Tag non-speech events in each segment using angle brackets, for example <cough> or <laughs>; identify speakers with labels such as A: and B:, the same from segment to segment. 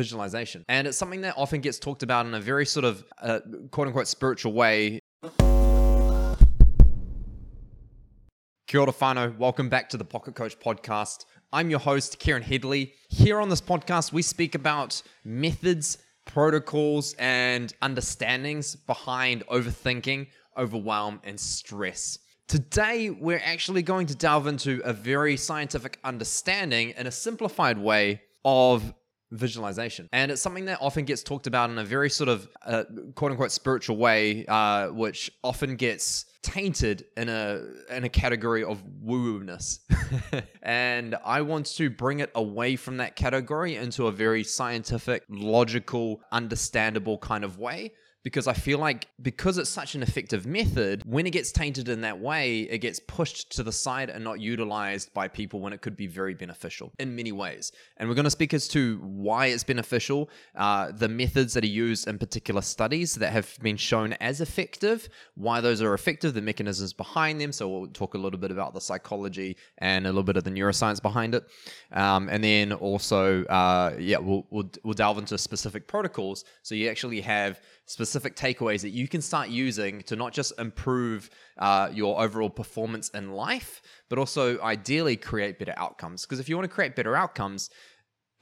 A: visualization. And it's something that often gets talked about in a very sort of uh, quote unquote spiritual way. Kia ora whanau. Welcome back to the Pocket Coach podcast. I'm your host, Kieran Headley. Here on this podcast, we speak about methods, protocols, and understandings behind overthinking, overwhelm, and stress. Today, we're actually going to delve into a very scientific understanding in a simplified way of visualization. And it's something that often gets talked about in a very sort of uh, quote unquote spiritual way, uh, which often gets tainted in a in a category of woo-ness. <laughs> and I want to bring it away from that category into a very scientific, logical, understandable kind of way because I feel like because it's such an effective method, when it gets tainted in that way, it gets pushed to the side and not utilized by people when it could be very beneficial in many ways. And we're going to speak as to why it's beneficial, uh, the methods that are used in particular studies that have been shown as effective, why those are effective, the mechanisms behind them. So we'll talk a little bit about the psychology and a little bit of the neuroscience behind it, um, and then also, uh, yeah, we'll, we'll we'll delve into specific protocols. So you actually have specific takeaways that you can start using to not just improve uh, your overall performance in life, but also ideally create better outcomes. Because if you want to create better outcomes,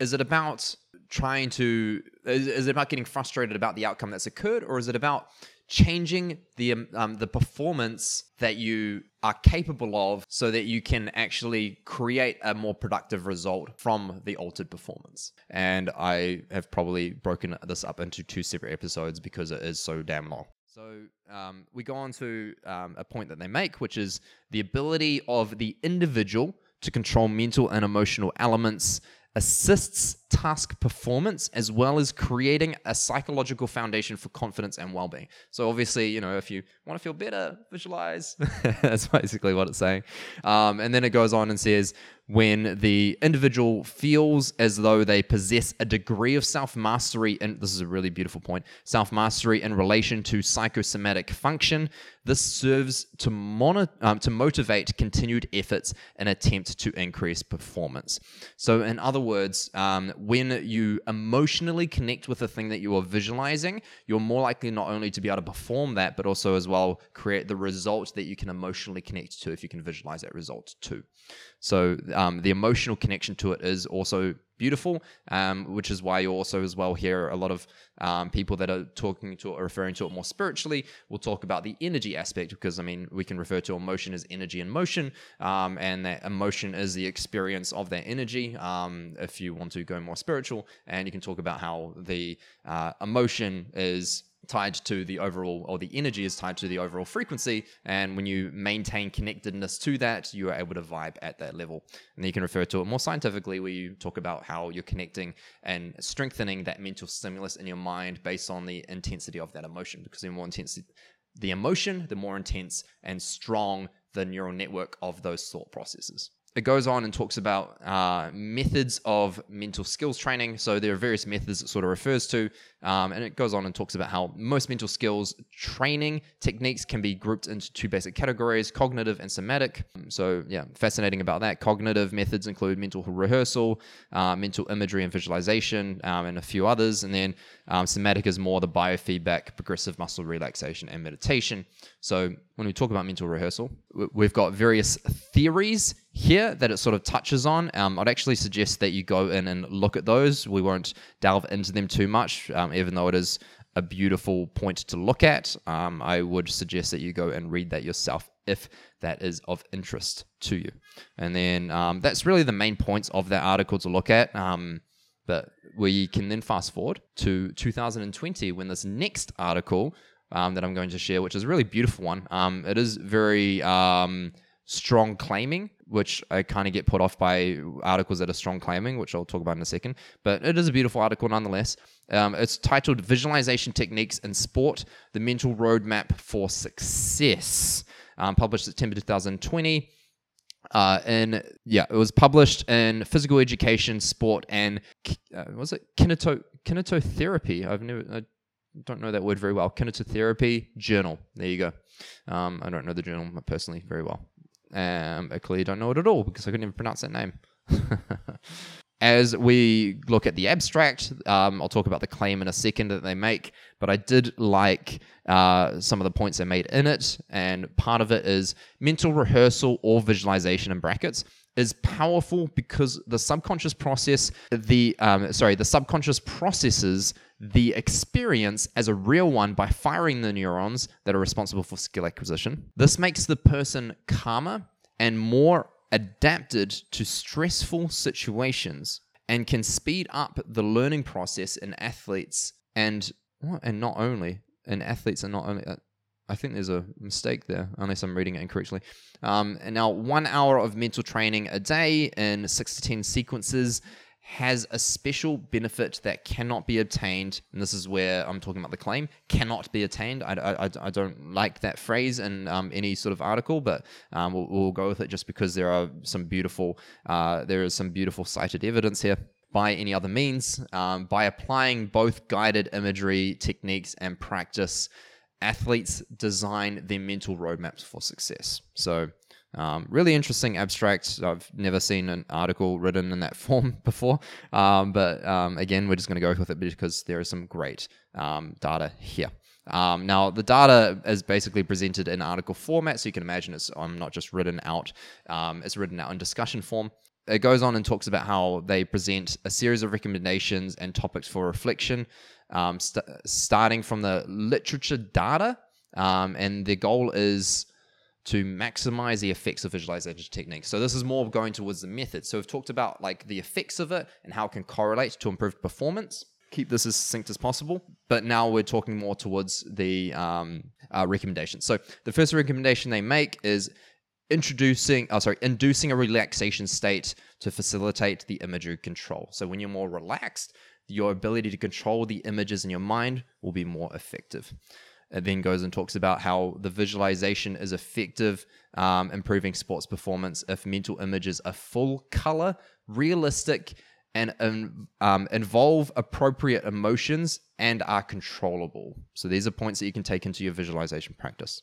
A: is it about trying to, is, is it about getting frustrated about the outcome that's occurred, or is it about changing the um, um, the performance that you are capable of so that you can actually create a more productive result from the altered performance. And i have probably broken this up into two separate episodes because it is so damn long. So um, we go on to um, a point that they make which is the ability of the individual to control mental and emotional elements assists task performance as well as creating a psychological foundation for confidence and well-being. So obviously, you know, if you want to feel better, visualize. <laughs> That's basically what it's saying. Um, and then it goes on and says, when the individual feels as though they possess a degree of self mastery, and this is a really beautiful point self mastery in relation to psychosomatic function, this serves to, mono, um, to motivate continued efforts and attempt to increase performance. So, in other words, um, when you emotionally connect with the thing that you are visualizing, you're more likely not only to be able to perform that, but also as well create the result that you can emotionally connect to if you can visualize that result too. So um, the emotional connection to it is also beautiful, um, which is why you also as well hear a lot of um, people that are talking to or referring to it more spiritually will talk about the energy aspect because I mean we can refer to emotion as energy in motion, um, and that emotion is the experience of that energy. Um, if you want to go more spiritual, and you can talk about how the uh, emotion is tied to the overall, or the energy is tied to the overall frequency. And when you maintain connectedness to that, you are able to vibe at that level. And you can refer to it more scientifically, where you talk about how you're connecting and strengthening that mental stimulus in your mind based on the intensity of that emotion. Because the more intense the emotion, the more intense and strong the neural network of those thought processes it goes on and talks about uh, methods of mental skills training. So there are various methods it sort of refers to. Um, and it goes on and talks about how most mental skills training techniques can be grouped into two basic categories cognitive and somatic. So, yeah, fascinating about that. Cognitive methods include mental rehearsal, uh, mental imagery and visualization, um, and a few others. And then um, somatic is more the biofeedback, progressive muscle relaxation, and meditation. So, when we talk about mental rehearsal, we've got various theories here that it sort of touches on. Um, I'd actually suggest that you go in and look at those. We won't delve into them too much, um, even though it is a beautiful point to look at. Um, I would suggest that you go and read that yourself if that is of interest to you. And then um, that's really the main points of that article to look at. Um, but we can then fast forward to 2020 when this next article um, that I'm going to share, which is a really beautiful one. It is very strong claiming, which I kind of get put off by articles that are strong claiming, which I'll talk about in a second. But it is a beautiful article nonetheless. Um, it's titled Visualization Techniques in Sport The Mental Roadmap for Success, um, published September 2020. Uh, and yeah, it was published in Physical Education, Sport, and uh, was it kineto kinetotherapy? I've never, I don't know that word very well. Kinetotherapy Journal. There you go. Um, I don't know the journal personally very well. Um, I clearly don't know it at all because I couldn't even pronounce that name. <laughs> as we look at the abstract, um, I'll talk about the claim in a second that they make, but I did like uh, some of the points they made in it. And part of it is mental rehearsal or visualization in brackets is powerful because the subconscious process, the um, sorry, the subconscious processes the experience as a real one by firing the neurons that are responsible for skill acquisition. This makes the person calmer and more adapted to stressful situations and can speed up the learning process in athletes and and not only in athletes and not only uh, I think there's a mistake there, unless I'm reading it incorrectly. Um, and now, one hour of mental training a day in six to 10 sequences has a special benefit that cannot be obtained. And this is where I'm talking about the claim cannot be attained. I, I, I don't like that phrase in um, any sort of article, but um, we'll, we'll, go with it just because there are some beautiful, uh, there is some beautiful cited evidence here by any other means. Um, by applying both guided imagery techniques and practice, athletes design their mental roadmaps for success. So, um, really interesting abstract. I've never seen an article written in that <laughs> form before. Um, but um, again, we're just going to go with it because there is some great um, data here. Um, now, the data is basically presented in article format, so you can imagine it's um, not just written out, it's written out in discussion form. It goes on and talks about how they present a series of recommendations and topics for reflection, st- starting from the literature data. and the goal is to maximize the effects of visualization techniques. So this is more going towards the method. So we've talked about like the effects of it and how it can correlate to improved performance. Keep this as succinct as possible. But now we're talking more towards the um, uh, recommendations. So the first recommendation they make is introducing, oh sorry, inducing a relaxation state to facilitate the imagery control. So when you're more relaxed, your ability to control the images in your mind will be more effective. It then goes and talks about how the visualization is effective, um, improving sports performance if mental images are full color, realistic, and um, involve appropriate emotions and are controllable. So these are points that you can take into your visualization practice.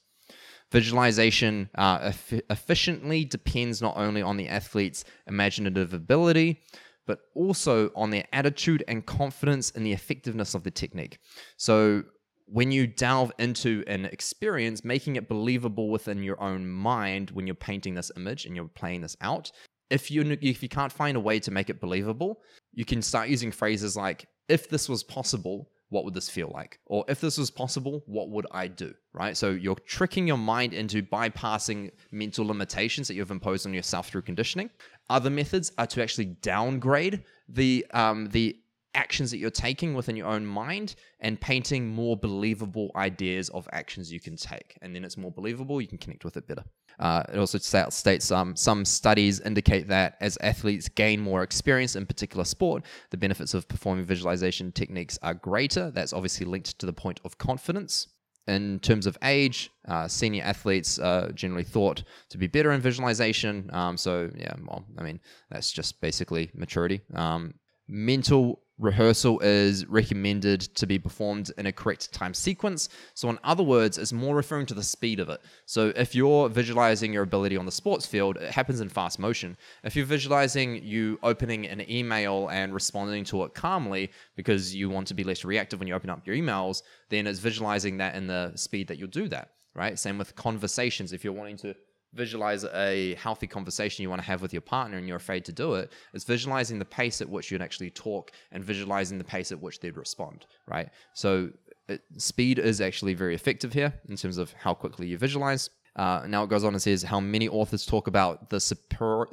A: Visualization uh, efficiently depends not only on the athlete's imaginative ability, but also on their attitude and confidence in the effectiveness of the technique. So, when you delve into an experience, making it believable within your own mind when you're painting this image and you're playing this out, if you if you can't find a way to make it believable, you can start using phrases like "if this was possible." What would this feel like? Or if this was possible, what would I do? Right? So you're tricking your mind into bypassing mental limitations that you've imposed on yourself through conditioning. Other methods are to actually downgrade the um, the actions that you're taking within your own mind and painting more believable ideas of actions you can take. And then it's more believable, you can connect with it better. Uh, it also states um, some studies indicate that as athletes gain more experience in particular sport, the benefits of performing visualization techniques are greater. That's obviously linked to the point of confidence. In terms of age, uh, senior athletes are generally thought to be better in visualization. Um, so, yeah, well, I mean, that's just basically maturity. Um, mental rehearsal is recommended to be performed in a correct time sequence. So, in other words, it's more referring to the speed of it. So, if you're visualizing your ability on the sports field, it happens in fast motion. If you're visualizing you opening an email and responding to it calmly because you want to be less reactive when you open up your emails, then it's visualizing that in the speed that you'll do that, right? Same with conversations. If you're wanting to visualize a healthy conversation you want to have with your partner and you're afraid to do it, it's visualizing the pace at which you'd actually talk and visualizing the pace at which they'd respond, right? So it, speed is actually very effective here in terms of how quickly you visualize. Uh, now it goes on and says how many authors talk about the super,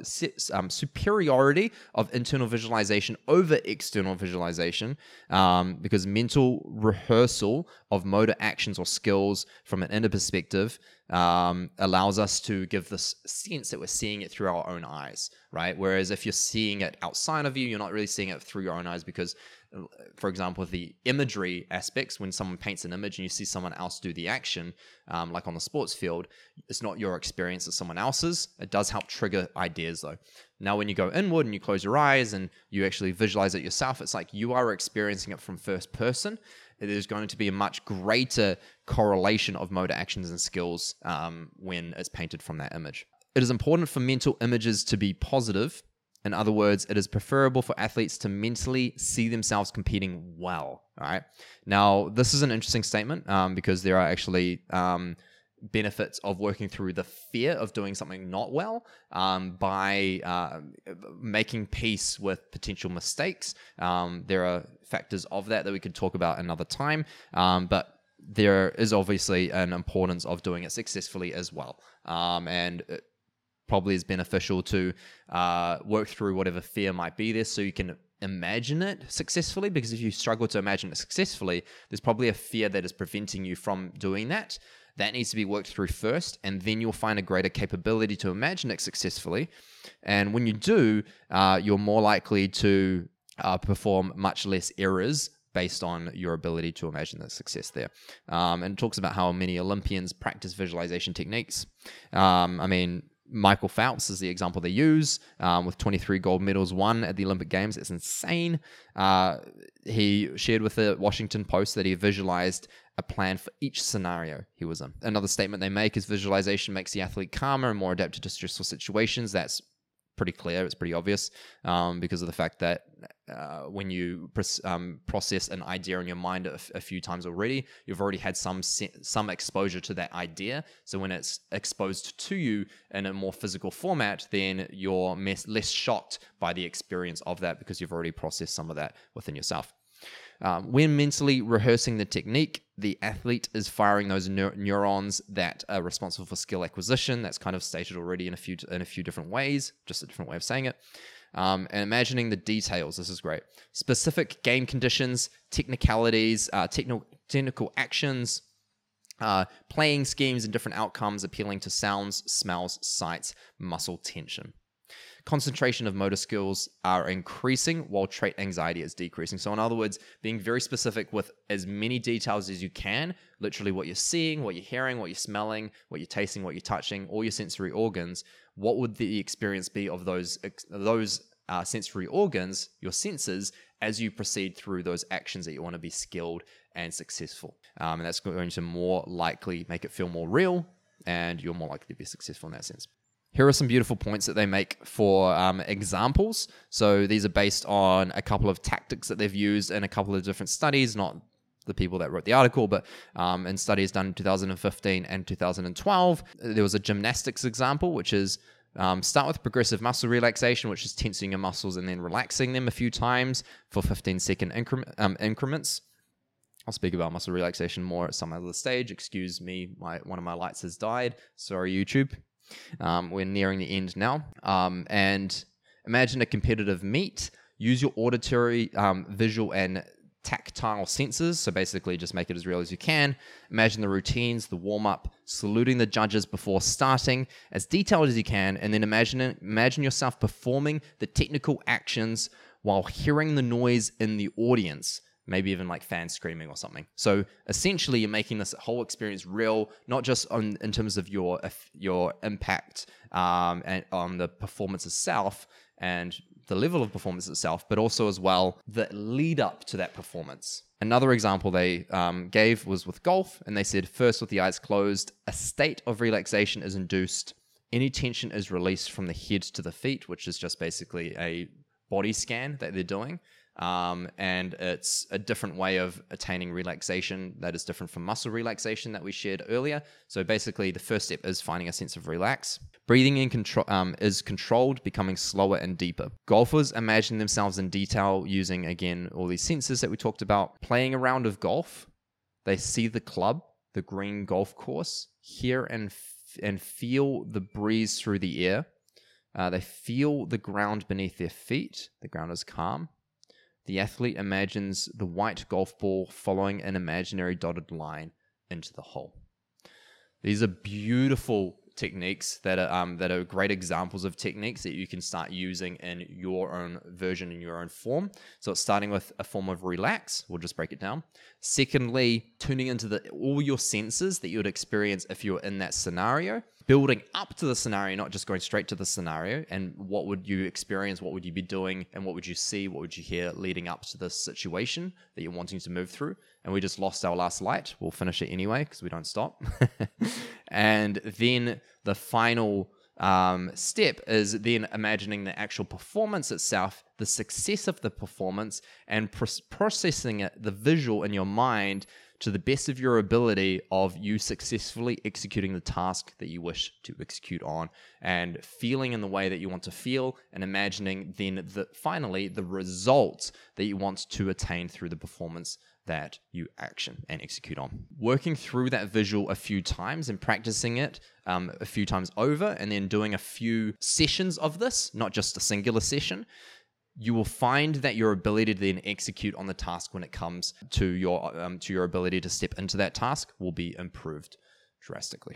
A: um, superiority of internal visualization over external visualization um, because mental rehearsal of motor actions or skills from an inner perspective um, allows us to give this sense that we're seeing it through our own eyes, right? Whereas if you're seeing it outside of you, you're not really seeing it through your own eyes because for example, the imagery aspects, when someone paints an image and you see someone else do the action, um, like on the sports field, it's not your experience, it's someone else's. It does help trigger ideas though. Now, when you go inward and you close your eyes and you actually visualize it yourself, it's like you are experiencing it from first person. Is going to be a much greater correlation of motor actions and skills um, when it's painted from that image. It is important for mental images to be positive In other words, it is preferable for athletes to mentally see themselves competing well. All right. Now, this is an interesting statement um, because there are actually um, benefits of working through the fear of doing something not well um, by uh, making peace with potential mistakes. Um, there are factors of that that we could talk about another time, um, but there is obviously an importance of doing it successfully as well. Um, and it probably is beneficial to uh, work through whatever fear might be there so you can imagine it successfully because if you struggle to imagine it successfully there's probably a fear that is preventing you from doing that that needs to be worked through first, and then you'll find a greater capability to imagine it successfully. And when you do, uh, you're more likely to uh, perform much less errors based on your ability to imagine the success there. Um, and it talks about how many Olympians practice visualization techniques. Um, I mean, Michael Phelps is the example they use um, with 23 gold medals won at the Olympic Games. It's insane. Uh, he shared with the Washington Post that he visualized a plan for each scenario he was in. Another statement they make is visualization makes the athlete calmer and more adapted to stressful situations. That's pretty clear. It's pretty obvious um, because of the fact that uh, when you um, process an idea in your mind a, few times already, you've already had some some exposure to that idea. So when it's exposed to you in a more physical format, then you're less shocked by the experience of that because you've already processed some of that within yourself. Um, when mentally rehearsing the technique, the athlete is firing those neur- neurons that are responsible for skill acquisition. That's kind of stated already in a few in a few different ways, just a different way of saying it. Um, and imagining the details. This is great. Specific game conditions, technicalities, uh, technical technical actions, uh, playing schemes, and different outcomes, appealing to sounds, smells, sights, muscle tension concentration of motor skills are increasing while trait anxiety is decreasing. So, in other words, being very specific with as many details as you can, literally what you're seeing, what you're hearing, what you're smelling, what you're tasting, what you're touching, all your sensory organs. What would the experience be of those those uh, sensory organs, your senses, as you proceed through those actions that you want to be skilled and successful? Um, and that's going to more likely make it feel more real, and you're more likely to be successful in that sense. Here are some beautiful points that they make for um, examples. So these are based on a couple of tactics that they've used in a couple of different studies, not the people that wrote the article, but um, in studies done in 2015 and 2012. There was a gymnastics example, which is um, start with progressive muscle relaxation, which is tensing your muscles and then relaxing them a few times for 15 second incre- um, increments. I'll speak about muscle relaxation more at some other stage. Excuse me, my one of my lights has died. Sorry, YouTube. Um, we're nearing the end now. Um, and imagine a competitive meet. Use your auditory, um, visual, and tactile senses. So basically, just make it as real as you can. Imagine the routines, the warm up, saluting the judges before starting, as detailed as you can, and then imagine imagine yourself performing the technical actions while hearing the noise in the audience maybe even like fans screaming or something. So essentially, you're making this whole experience real, not just on in terms of your your impact um, and on the performance itself and the level of performance itself, but also as well the lead up to that performance. Another example they um, gave was with golf, and they said first with the eyes closed, a state of relaxation is induced. Any tension is released from the head to the feet, which is just basically a body scan that they're doing. Um, and it's a different way of attaining relaxation that is different from muscle relaxation that we shared earlier. So basically, the first step is finding a sense of relax. Breathing in control um, is controlled, becoming slower and deeper. Golfers imagine themselves in detail using again all these senses that we talked about. Playing a round of golf, they see the club, the green golf course, hear and f- and feel the breeze through the air. Uh, they feel the ground beneath their feet. The ground is calm. The athlete imagines the white golf ball following an imaginary dotted line into the hole. These are beautiful techniques that are um, that are great examples of techniques that you can start using in your own version in your own form. So it's starting with a form of relax. We'll just break it down. Secondly, tuning into the all your senses that you would experience if you were in that scenario building up to the scenario, not just going straight to the scenario. And what would you experience? What would you be doing? And what would you see? What would you hear leading up to this situation that you're wanting to move through? And we just lost our last light. We'll finish it anyway because we don't stop. <laughs> and then the final um, step is then imagining the actual performance itself, the success of the performance, and pr- processing it, the visual in your mind to the best of your ability of you successfully executing the task that you wish to execute on and feeling in the way that you want to feel and imagining then the finally the results that you want to attain through the performance that you action and execute on. Working through that visual a few times and practicing it um, a few times over, and then doing a few sessions of this, not just a singular session, you will find that your ability to then execute on the task when it comes to your um, to your ability to step into that task will be improved drastically.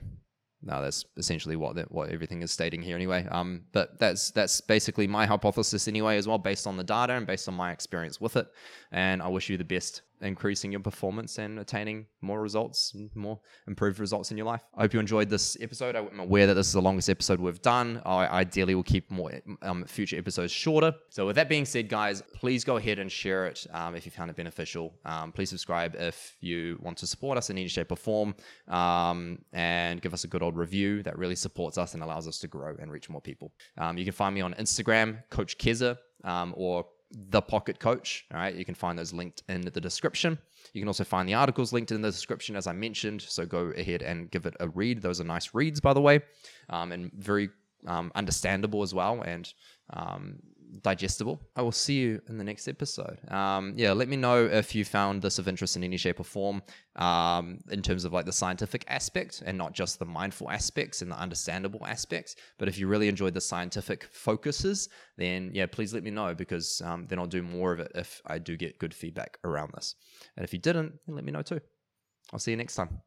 A: Now that's essentially what that, what everything is stating here anyway. Um, but that's that's basically my hypothesis anyway as well, based on the data and based on my experience with it. And I wish you the best increasing your performance and attaining more results, more improved results in your life. I hope you enjoyed this episode. I'm aware that this is the longest episode we've done. I ideally will keep more um, future episodes shorter. So, with that being said, guys, please go ahead and share it um, if you found it beneficial. Um, please subscribe if you want to support us in any shape or form um, and give us a good old review. That really supports us and allows us to grow and reach more people. Um, you can find me on Instagram, Coach Keza, um, or the Pocket Coach. All right, you can find those linked in the description. You can also find the articles linked in the description, as I mentioned. So go ahead and give it a read. Those are nice reads, by the way, um, and very um, understandable as well. And um, digestible. I will see you in the next episode. Um, yeah, let me know if you found this of interest in any shape or form um, in terms of like the scientific aspect and not just the mindful aspects and the understandable aspects. But if you really enjoyed the scientific focuses, then yeah, please let me know because um, then I'll do more of it if I do get good feedback around this. And if you didn't, let me know too. I'll see you next time.